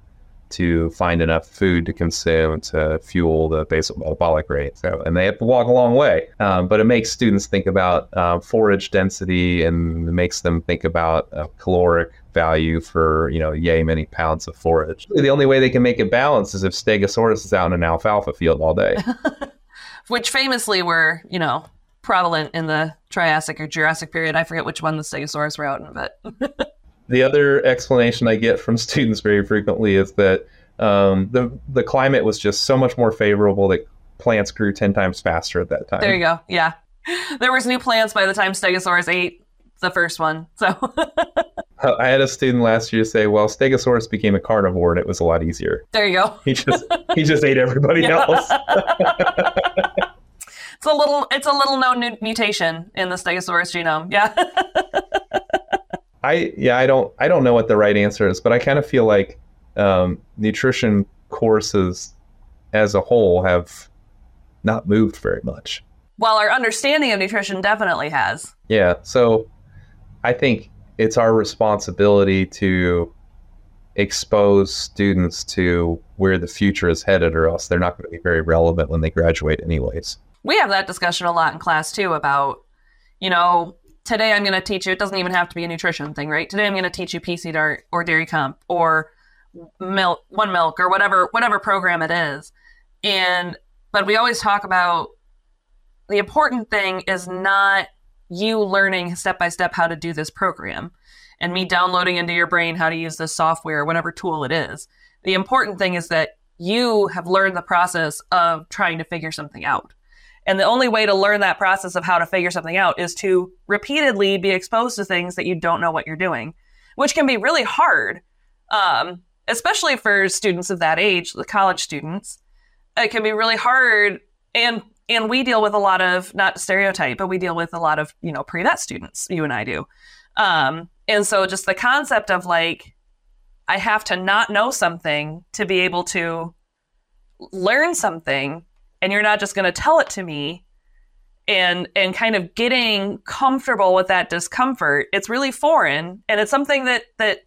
to find enough food to consume to fuel the basal metabolic rate. So, and they have to walk a long way. Um, but it makes students think about uh, forage density and makes them think about uh, caloric value for you know yay many pounds of forage. The only way they can make it balance is if Stegosaurus is out in an alfalfa field all day, [laughs] which famously were you know prevalent in the Triassic or Jurassic period. I forget which one the Stegosaurus were out in, but. [laughs] the other explanation I get from [laughs] students very frequently is that um, the the climate was just so much more favorable that plants grew ten times faster at that time. There you go. Yeah, there was new plants by the time Stegosaurus ate the first one. So [laughs] I had a student last year say, "Well, Stegosaurus became a carnivore, and it was a lot easier." There you go. He just he just ate everybody [laughs] else. it's a little it's a little known mutation in the Stegosaurus genome. Yeah. I yeah I don't I don't know what the right answer is, but I kind of feel like um, nutrition courses as a whole have not moved very much. While our understanding of nutrition definitely has. Yeah. So I think it's our responsibility to expose students to where the future is headed, or else they're not going to be very relevant when they graduate, anyways. We have that discussion a lot in class too about, you know, today I'm going to teach you. It doesn't even have to be a nutrition thing, right? Today I'm going to teach you PC Dart or Dairy Comp or milk, one milk or whatever whatever program it is. And but we always talk about the important thing is not you learning step by step how to do this program and me downloading into your brain how to use this software, or whatever tool it is. The important thing is that you have learned the process of trying to figure something out. And the only way to learn that process of how to figure something out is to repeatedly be exposed to things that you don't know what you're doing, which can be really hard, um, especially for students of that age, the college students. It can be really hard, and and we deal with a lot of not stereotype, but we deal with a lot of you know pre-vet students. You and I do, um, and so just the concept of like I have to not know something to be able to learn something and you're not just going to tell it to me and and kind of getting comfortable with that discomfort it's really foreign and it's something that that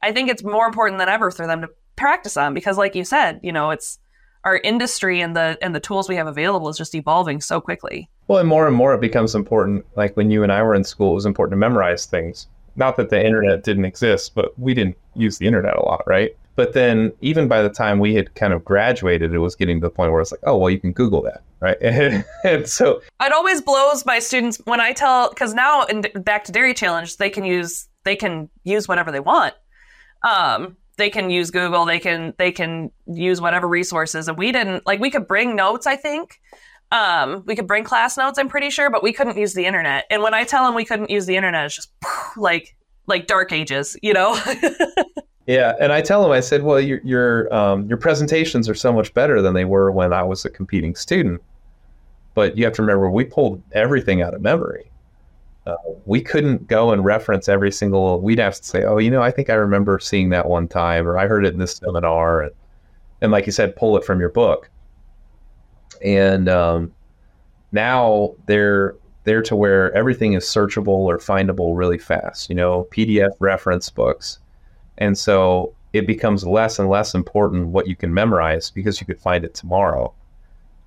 i think it's more important than ever for them to practice on because like you said you know it's our industry and the and the tools we have available is just evolving so quickly. Well and more and more it becomes important like when you and i were in school it was important to memorize things. Not that the internet didn't exist but we didn't use the internet a lot right but then even by the time we had kind of graduated, it was getting to the point where it's like, oh, well, you can Google that, right? [laughs] and so it always blows my students when I tell, because now in back to Dairy Challenge, they can use they can use whatever they want. Um, they can use Google, they can they can use whatever resources, and we didn't like we could bring notes. I think um, we could bring class notes. I'm pretty sure, but we couldn't use the internet. And when I tell them we couldn't use the internet, it's just like like dark ages, you know. [laughs] Yeah, and I tell them, I said, well, your your um, your presentations are so much better than they were when I was a competing student. But you have to remember, we pulled everything out of memory. Uh, we couldn't go and reference every single. We'd have to say, oh, you know, I think I remember seeing that one time, or I heard it in this seminar, and, and like you said, pull it from your book. And um, now they're there to where everything is searchable or findable really fast. You know, PDF reference books and so it becomes less and less important what you can memorize because you could find it tomorrow.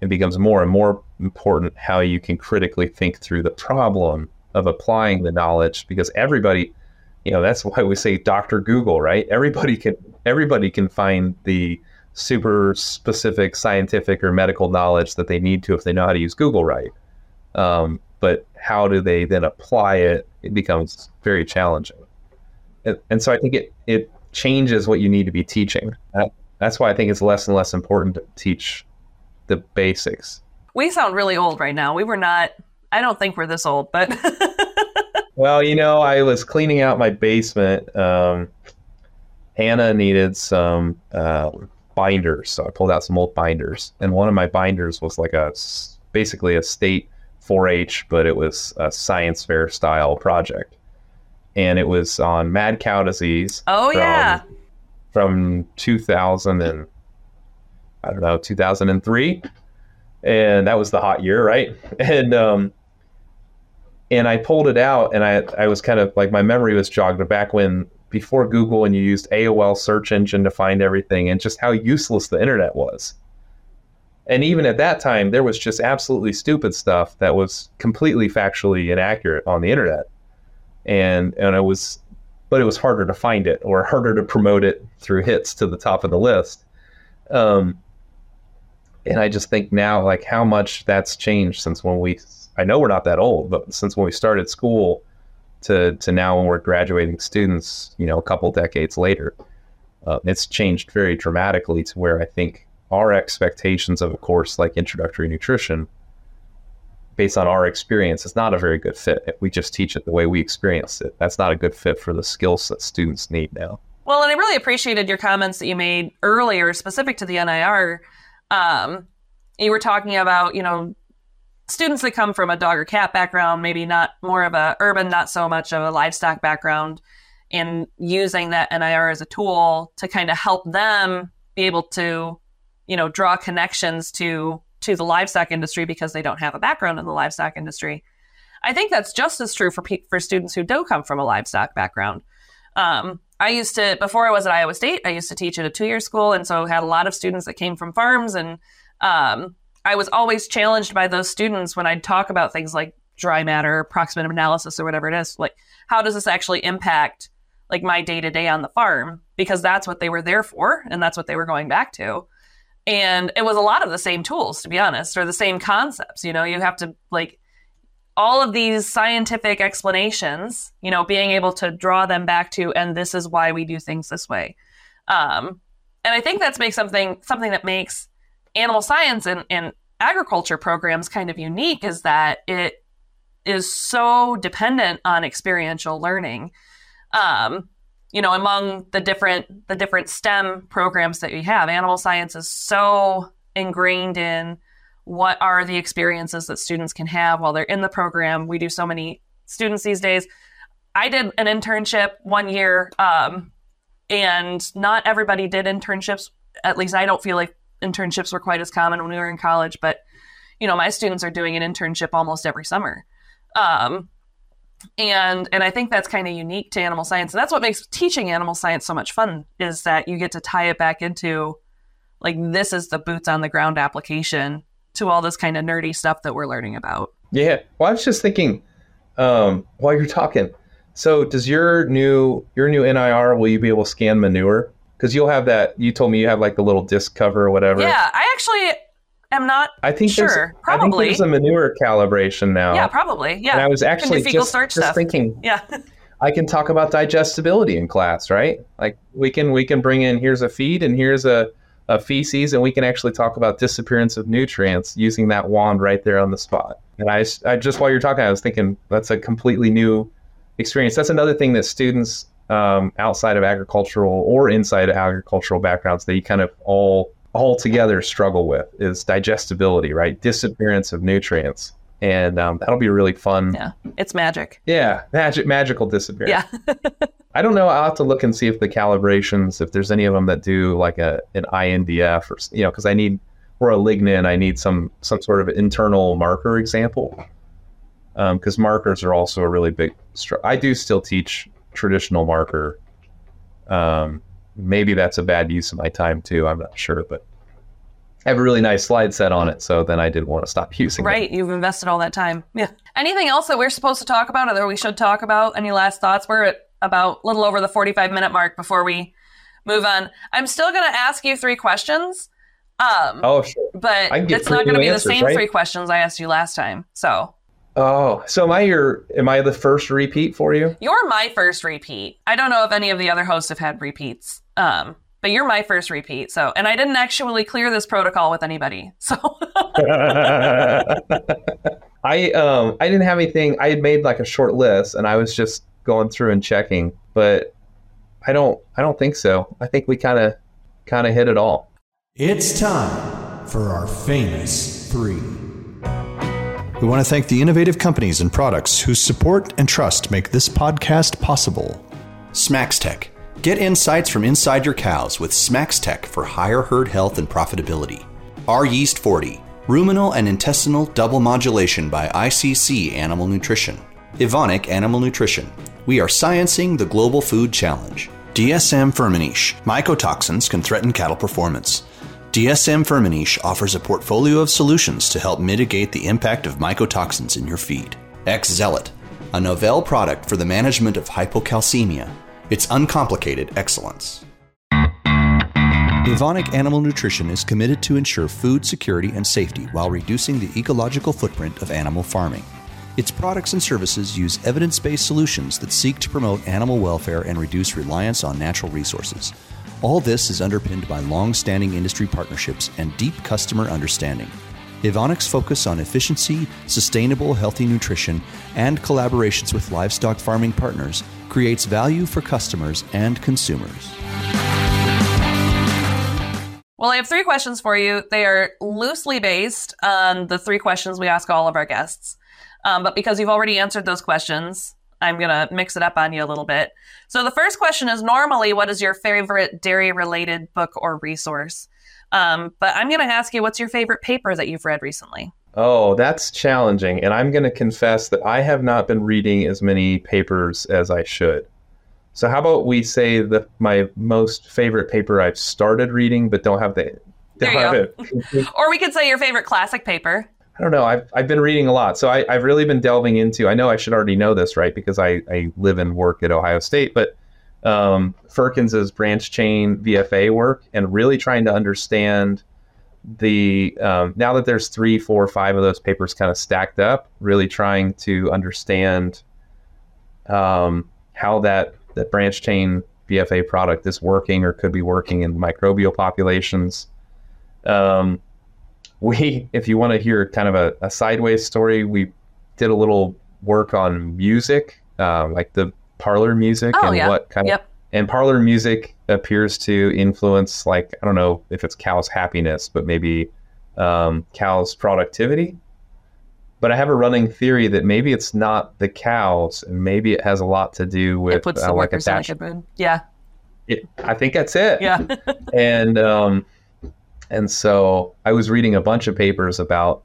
It becomes more and more important how you can critically think through the problem of applying the knowledge because everybody, you know, that's why we say Dr. Google, right? Everybody can everybody can find the super specific scientific or medical knowledge that they need to if they know how to use Google right. Um, but how do they then apply it? It becomes very challenging and so I think it it changes what you need to be teaching. That, that's why I think it's less and less important to teach the basics. We sound really old right now. We were not. I don't think we're this old, but. [laughs] well, you know, I was cleaning out my basement. Um, Hannah needed some uh, binders, so I pulled out some old binders, and one of my binders was like a basically a state 4-H, but it was a science fair style project and it was on mad cow disease. Oh from, yeah, from 2000 and I don't know 2003, and that was the hot year, right? [laughs] And um, and I pulled it out, and I I was kind of like my memory was jogged back when before Google and you used AOL search engine to find everything, and just how useless the internet was. And even at that time, there was just absolutely stupid stuff that was completely factually inaccurate on the internet and and it was but it was harder to find it or harder to promote it through hits to the top of the list. Um, and i just think now like how much that's changed since when we i know we're not that old but since when we started school to to now when we're graduating students you know a couple decades later uh, it's changed very dramatically to where i think our expectations of a course like introductory nutrition based on our experience, it's not a very good fit. If we just teach it the way we experienced it, that's not a good fit for the skills that students need now. Well, and I really appreciated your comments that you made earlier, specific to the NIR. Um, you were talking about, you know, students that come from a dog or cat background, maybe not more of a urban, not so much of a livestock background, and using that NIR as a tool to kind of help them be able to, you know, draw connections to to the livestock industry because they don't have a background in the livestock industry. I think that's just as true for for students who don't come from a livestock background. Um, I used to before I was at Iowa State, I used to teach at a two year school, and so had a lot of students that came from farms, and um, I was always challenged by those students when I'd talk about things like dry matter, approximate analysis, or whatever it is. Like, how does this actually impact like my day to day on the farm? Because that's what they were there for, and that's what they were going back to. And it was a lot of the same tools, to be honest, or the same concepts. You know, you have to like all of these scientific explanations, you know, being able to draw them back to, and this is why we do things this way. Um, and I think that's makes something something that makes animal science and, and agriculture programs kind of unique is that it is so dependent on experiential learning. Um, you know, among the different the different STEM programs that we have, animal science is so ingrained in what are the experiences that students can have while they're in the program. We do so many students these days. I did an internship one year, um, and not everybody did internships. At least I don't feel like internships were quite as common when we were in college. But you know, my students are doing an internship almost every summer, um, and and I think that's kind of unique to animal science. And that's what makes teaching animal science so much fun is that you get to tie it back into like this is the boots on the ground application to all this kind of nerdy stuff that we're learning about. Yeah. Well, I was just thinking um, while you're talking. So, does your new your new NIR will you be able to scan manure? Because you'll have that. You told me you have like the little disc cover or whatever. Yeah, I actually am not. I think sure. there's, probably. I think there's a manure calibration now. yeah, probably. Yeah. And I was actually just, just stuff. thinking [laughs] Yeah. I can talk about digestibility in class, right? Like we can we can bring in here's a feed and here's a, a feces, and we can actually talk about disappearance of nutrients using that wand right there on the spot. And I just while you're talking, I was thinking that's a completely new experience. That's another thing that students um, outside of agricultural or inside of agricultural backgrounds they kind of all all together struggle with is digestibility, right? Disappearance of nutrients, and um, that'll be really fun. yeah. It's magic. Yeah, magic, magical disappearance. Yeah. [laughs] I don't know. I'll have to look and see if the calibrations, if there's any of them that do like a an INDF or you know, because I need or a lignin, I need some some sort of internal marker example. Because markers are also a really big. Str- I do still teach traditional marker. Um, maybe that's a bad use of my time too. I'm not sure, but I have a really nice slide set on it, so then I didn't want to stop [laughs] using it. Right. You've invested all that time. Yeah. Anything else that we're supposed to talk about or that we should talk about? Any last thoughts? We're at about a little over the 45 minute mark before we move on. I'm still going to ask you three questions. Um, Oh, sure. but I can get it's not going to be the same right? three questions I asked you last time. So Oh, so am I your? Am I the first repeat for you? you're my first repeat. I don't know if any of the other hosts have had repeats. Um, but you're my first repeat. So, and I didn't actually clear this protocol with anybody. So, [laughs] I um I didn't have anything. I had made like a short list, and I was just going through and checking. But I don't I don't think so. I think we kind of kind of hit it all. It's time for our famous three. We want to thank the innovative companies and products whose support and trust make this podcast possible. smaXtec. Get insights from inside your cows with smaXtec for higher herd health and profitability. R Yeast 40. Ruminal and intestinal double modulation by ICC Animal Nutrition. Evonik Animal Nutrition. We are sciencing the global food challenge. DSM Firmenich. Mycotoxins can threaten cattle performance. DSM Firmenich offers a portfolio of solutions to help mitigate the impact of mycotoxins in your feed. X-Zelit, a novel product for the management of hypocalcemia. It's uncomplicated excellence. Evonik Animal Nutrition is committed to ensure food security and safety while reducing the ecological footprint of animal farming. Its products and services use evidence based solutions that seek to promote animal welfare and reduce reliance on natural resources. All this is underpinned by long standing industry partnerships and deep customer understanding. Evonik's focus on efficiency, sustainable, healthy nutrition, and collaborations with livestock farming partners creates value for customers and consumers. Well, I have three questions for you. They are loosely based on the three questions we ask all of our guests. Um, but because you've already answered those questions, I'm going to mix it up on you a little bit. So the first question is normally, what is your favorite dairy related book or resource? Um, but I'm going to ask you, what's your favorite paper that you've read recently? Oh, that's challenging, and I'm going to confess that I have not been reading as many papers as I should. So how about we say that my most favorite paper I've started reading but don't have the There don't you have it. [laughs] Or we could say your favorite classic paper. I don't know. I've, I've been reading a lot. So I, I've really been delving into, I know I should already know this, right? Because I, I live and work at Ohio State, but um, Firkins's branch chain VFA work and really trying to understand the, um, now that there's three, four, five of those papers kind of stacked up, really trying to understand um, how that, that branch chain VFA product is working or could be working in microbial populations. Um, we, if you want to hear kind of a, a, sideways story, we did a little work on music, uh, like the parlor music oh, and yeah. what kind Yep. of and parlor music appears to influence like I don't know if it's cow's happiness, but maybe um, cow's productivity. But I have a running theory that maybe it's not the cows, and maybe it has a lot to do with It puts uh, the like workers a good mood. Yeah. it, I think that's it. Yeah. [laughs] and um, and so I was reading a bunch of papers about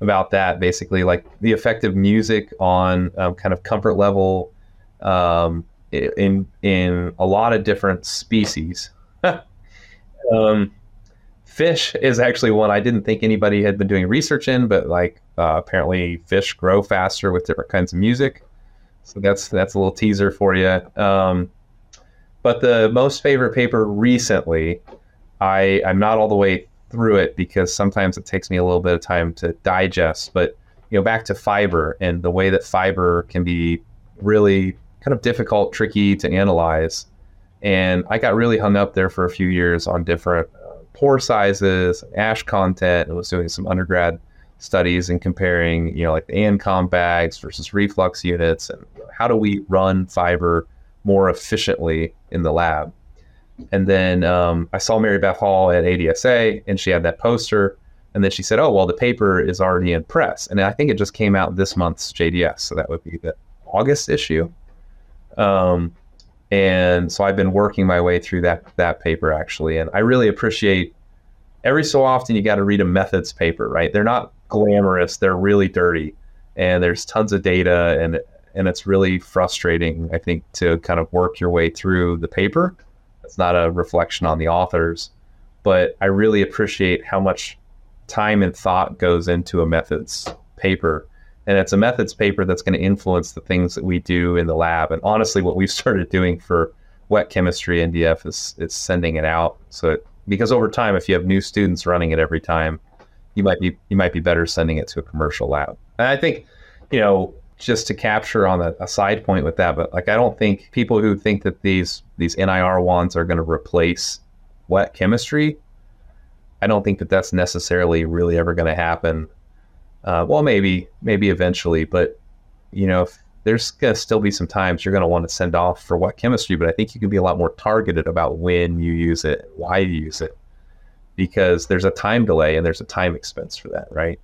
about that, basically like the effect of music on um, kind of comfort level um, in in a lot of different species. [laughs] um, fish is actually one I didn't think anybody had been doing research in, but like uh, apparently fish grow faster with different kinds of music. So that's that's a little teaser for you. Um, but the most favorite paper recently, I I'm not all the way through it because sometimes it takes me a little bit of time to digest. But you know, back to fiber and the way that fiber can be really kind of difficult, tricky to analyze. And I got really hung up there for a few years on different uh, pore sizes, ash content. I was doing some undergrad studies and comparing, you know, like the ANKOM bags versus reflux units, and how do we run fiber more efficiently in the lab. And then um, I saw Mary Beth Hall at ADSA, and she had that poster. And then she said, "Oh, well, the paper is already in press." And I think it just came out this month's JDS, so that would be the August issue. Um, and so I've been working my way through that that paper actually, and I really appreciate. Every so often, you got to read a methods paper, right? They're not glamorous; they're really dirty, and there's tons of data, and and it's really frustrating, I think, to kind of work your way through the paper. It's not a reflection on the authors, but I really appreciate how much time and thought goes into a methods paper. And it's a methods paper that's going to influence the things that we do in the lab. And honestly, what we've [laughs] started doing for wet chemistry NDF is, is sending it out. So it, because over time, if you have new students running it every time, you might be you might be better sending it to a commercial lab. And I think, you know, just to capture on a, a, side point with that, but like I don't think people who think that these these NIR wands are going to replace wet chemistry, I don't think that that's necessarily really ever going to happen. Uh, well, maybe maybe eventually, but you know, if there's going to still be some times you're going to want to send off for wet chemistry, but I think you can be a lot more targeted about when you use it, why you use it, because there's a time delay and there's a time expense for that, right?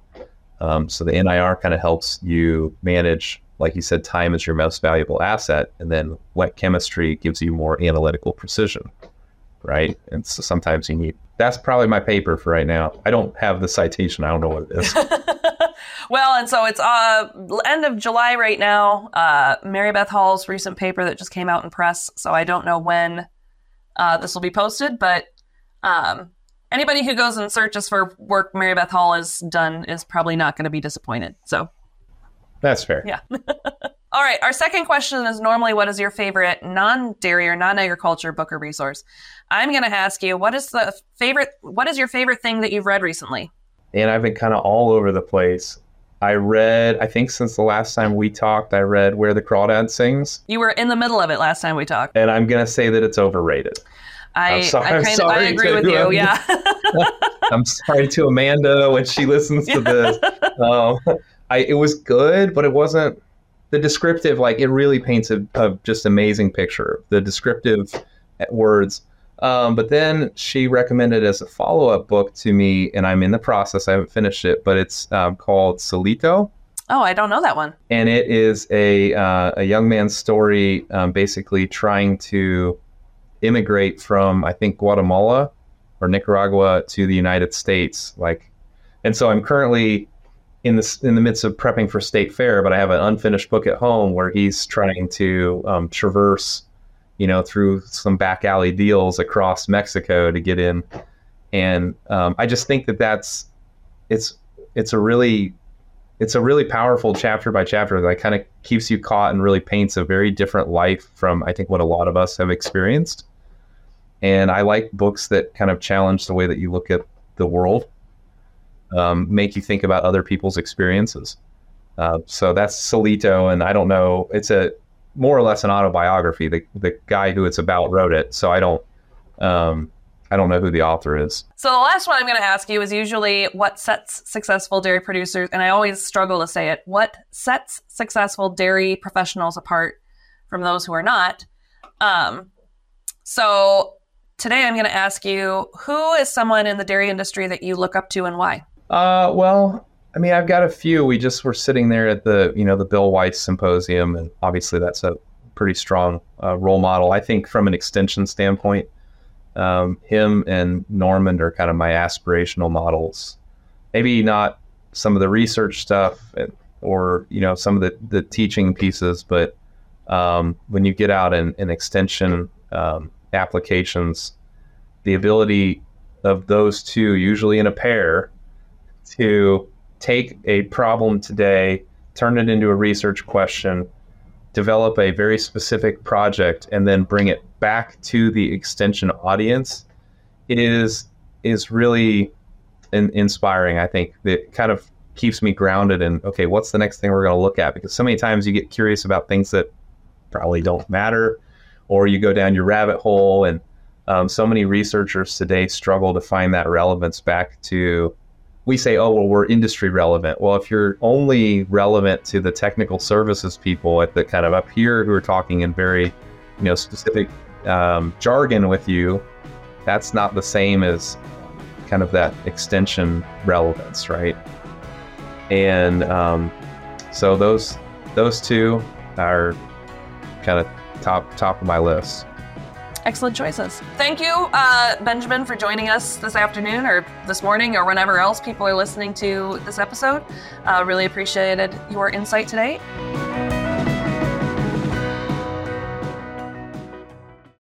Um, so the NIR kind of helps you manage, like you said, time is your most valuable asset, and then wet chemistry gives you more analytical precision, right? And so sometimes you need. That's probably my paper for right now. I don't have the citation. I don't know what it is. [laughs] well, and so it's uh, end of July right now. Uh, Mary Beth Hall's recent paper that just came out in press. So I don't know when uh, this will be posted, but um, anybody who goes and searches for work Mary Beth Hall has done is probably not going to be disappointed. So that's fair. Yeah. [laughs] All right. Our second question is normally what is your favorite non dairy or non agriculture book or resource? I'm going to ask you what is the favorite, what is your favorite thing that you've read recently? And I've been kind of all over the place. I read, I think since the last time we talked, I read Where the Crawdad Sings. You were in the middle of it last time we talked. And I'm going to say that it's overrated. I, I'm sorry, I, kind of, I agree to with you. Yeah. [laughs] I'm sorry to Amanda when she listens to this. [laughs] Um, I, it was good, but it wasn't the descriptive. Like it really paints a, a just amazing picture. The descriptive words. Um, but then she recommended as a follow up book to me, and I'm in the process. I haven't finished it, but it's um, called Solito oh, I don't know that one. and it is a uh, a young man's story, um, basically trying to immigrate from I think Guatemala or Nicaragua to the United States. Like, and so I'm currently in the in the midst of prepping for state fair, but I have an unfinished book at home where he's trying to um, traverse, you know, through some back alley deals across Mexico to get in, and um, I just think that that's it's it's a really it's a really powerful chapter by chapter that kind of keeps you caught and really paints a very different life from I think what a lot of us have experienced. And I like books that kind of challenge the way that you look at the world, um, make you think about other people's experiences. Uh, so that's Solito, and I don't know. It's a more or less an autobiography. The the guy who it's about wrote it, so I don't. Um, I don't know who the author is. So the last one I'm going to ask you is usually what sets successful dairy producers, and I always struggle to say it. What sets successful dairy professionals apart from those who are not? Um, so today I'm going to ask you who is someone in the dairy industry that you look up to and why? Uh, well, I mean, I've got a few. We just were sitting there at the, you know, the Bill Weiss Symposium, and obviously that's a pretty strong uh, role model. I think from an extension standpoint, um, him and Normand are kind of my aspirational models. Maybe not some of the research stuff or you know some of the, the teaching pieces, but um, when you get out in, in extension um, applications, the ability of those two, usually in a pair, to take a problem today, turn it into a research question, develop a very specific project, and then bring it back to the extension audience is is really in, inspiring. I think that kind of keeps me grounded in okay, what's the next thing we're going to look at? Because so many times you get curious about things that probably don't matter, or you go down your rabbit hole, and um, so many researchers today struggle to find that relevance back to. We say, oh, well, we're industry relevant. Well, if you're only relevant to the technical services people at the kind of up here who are talking in very, you know, specific um, jargon with you, that's not the same as kind of that extension relevance, right? And um, so those those two are kind of top top of my list. Excellent choices. Thank you, uh, Benjamin, for joining us this afternoon or this morning or whenever else people are listening to this episode. Uh, really appreciated your insight today.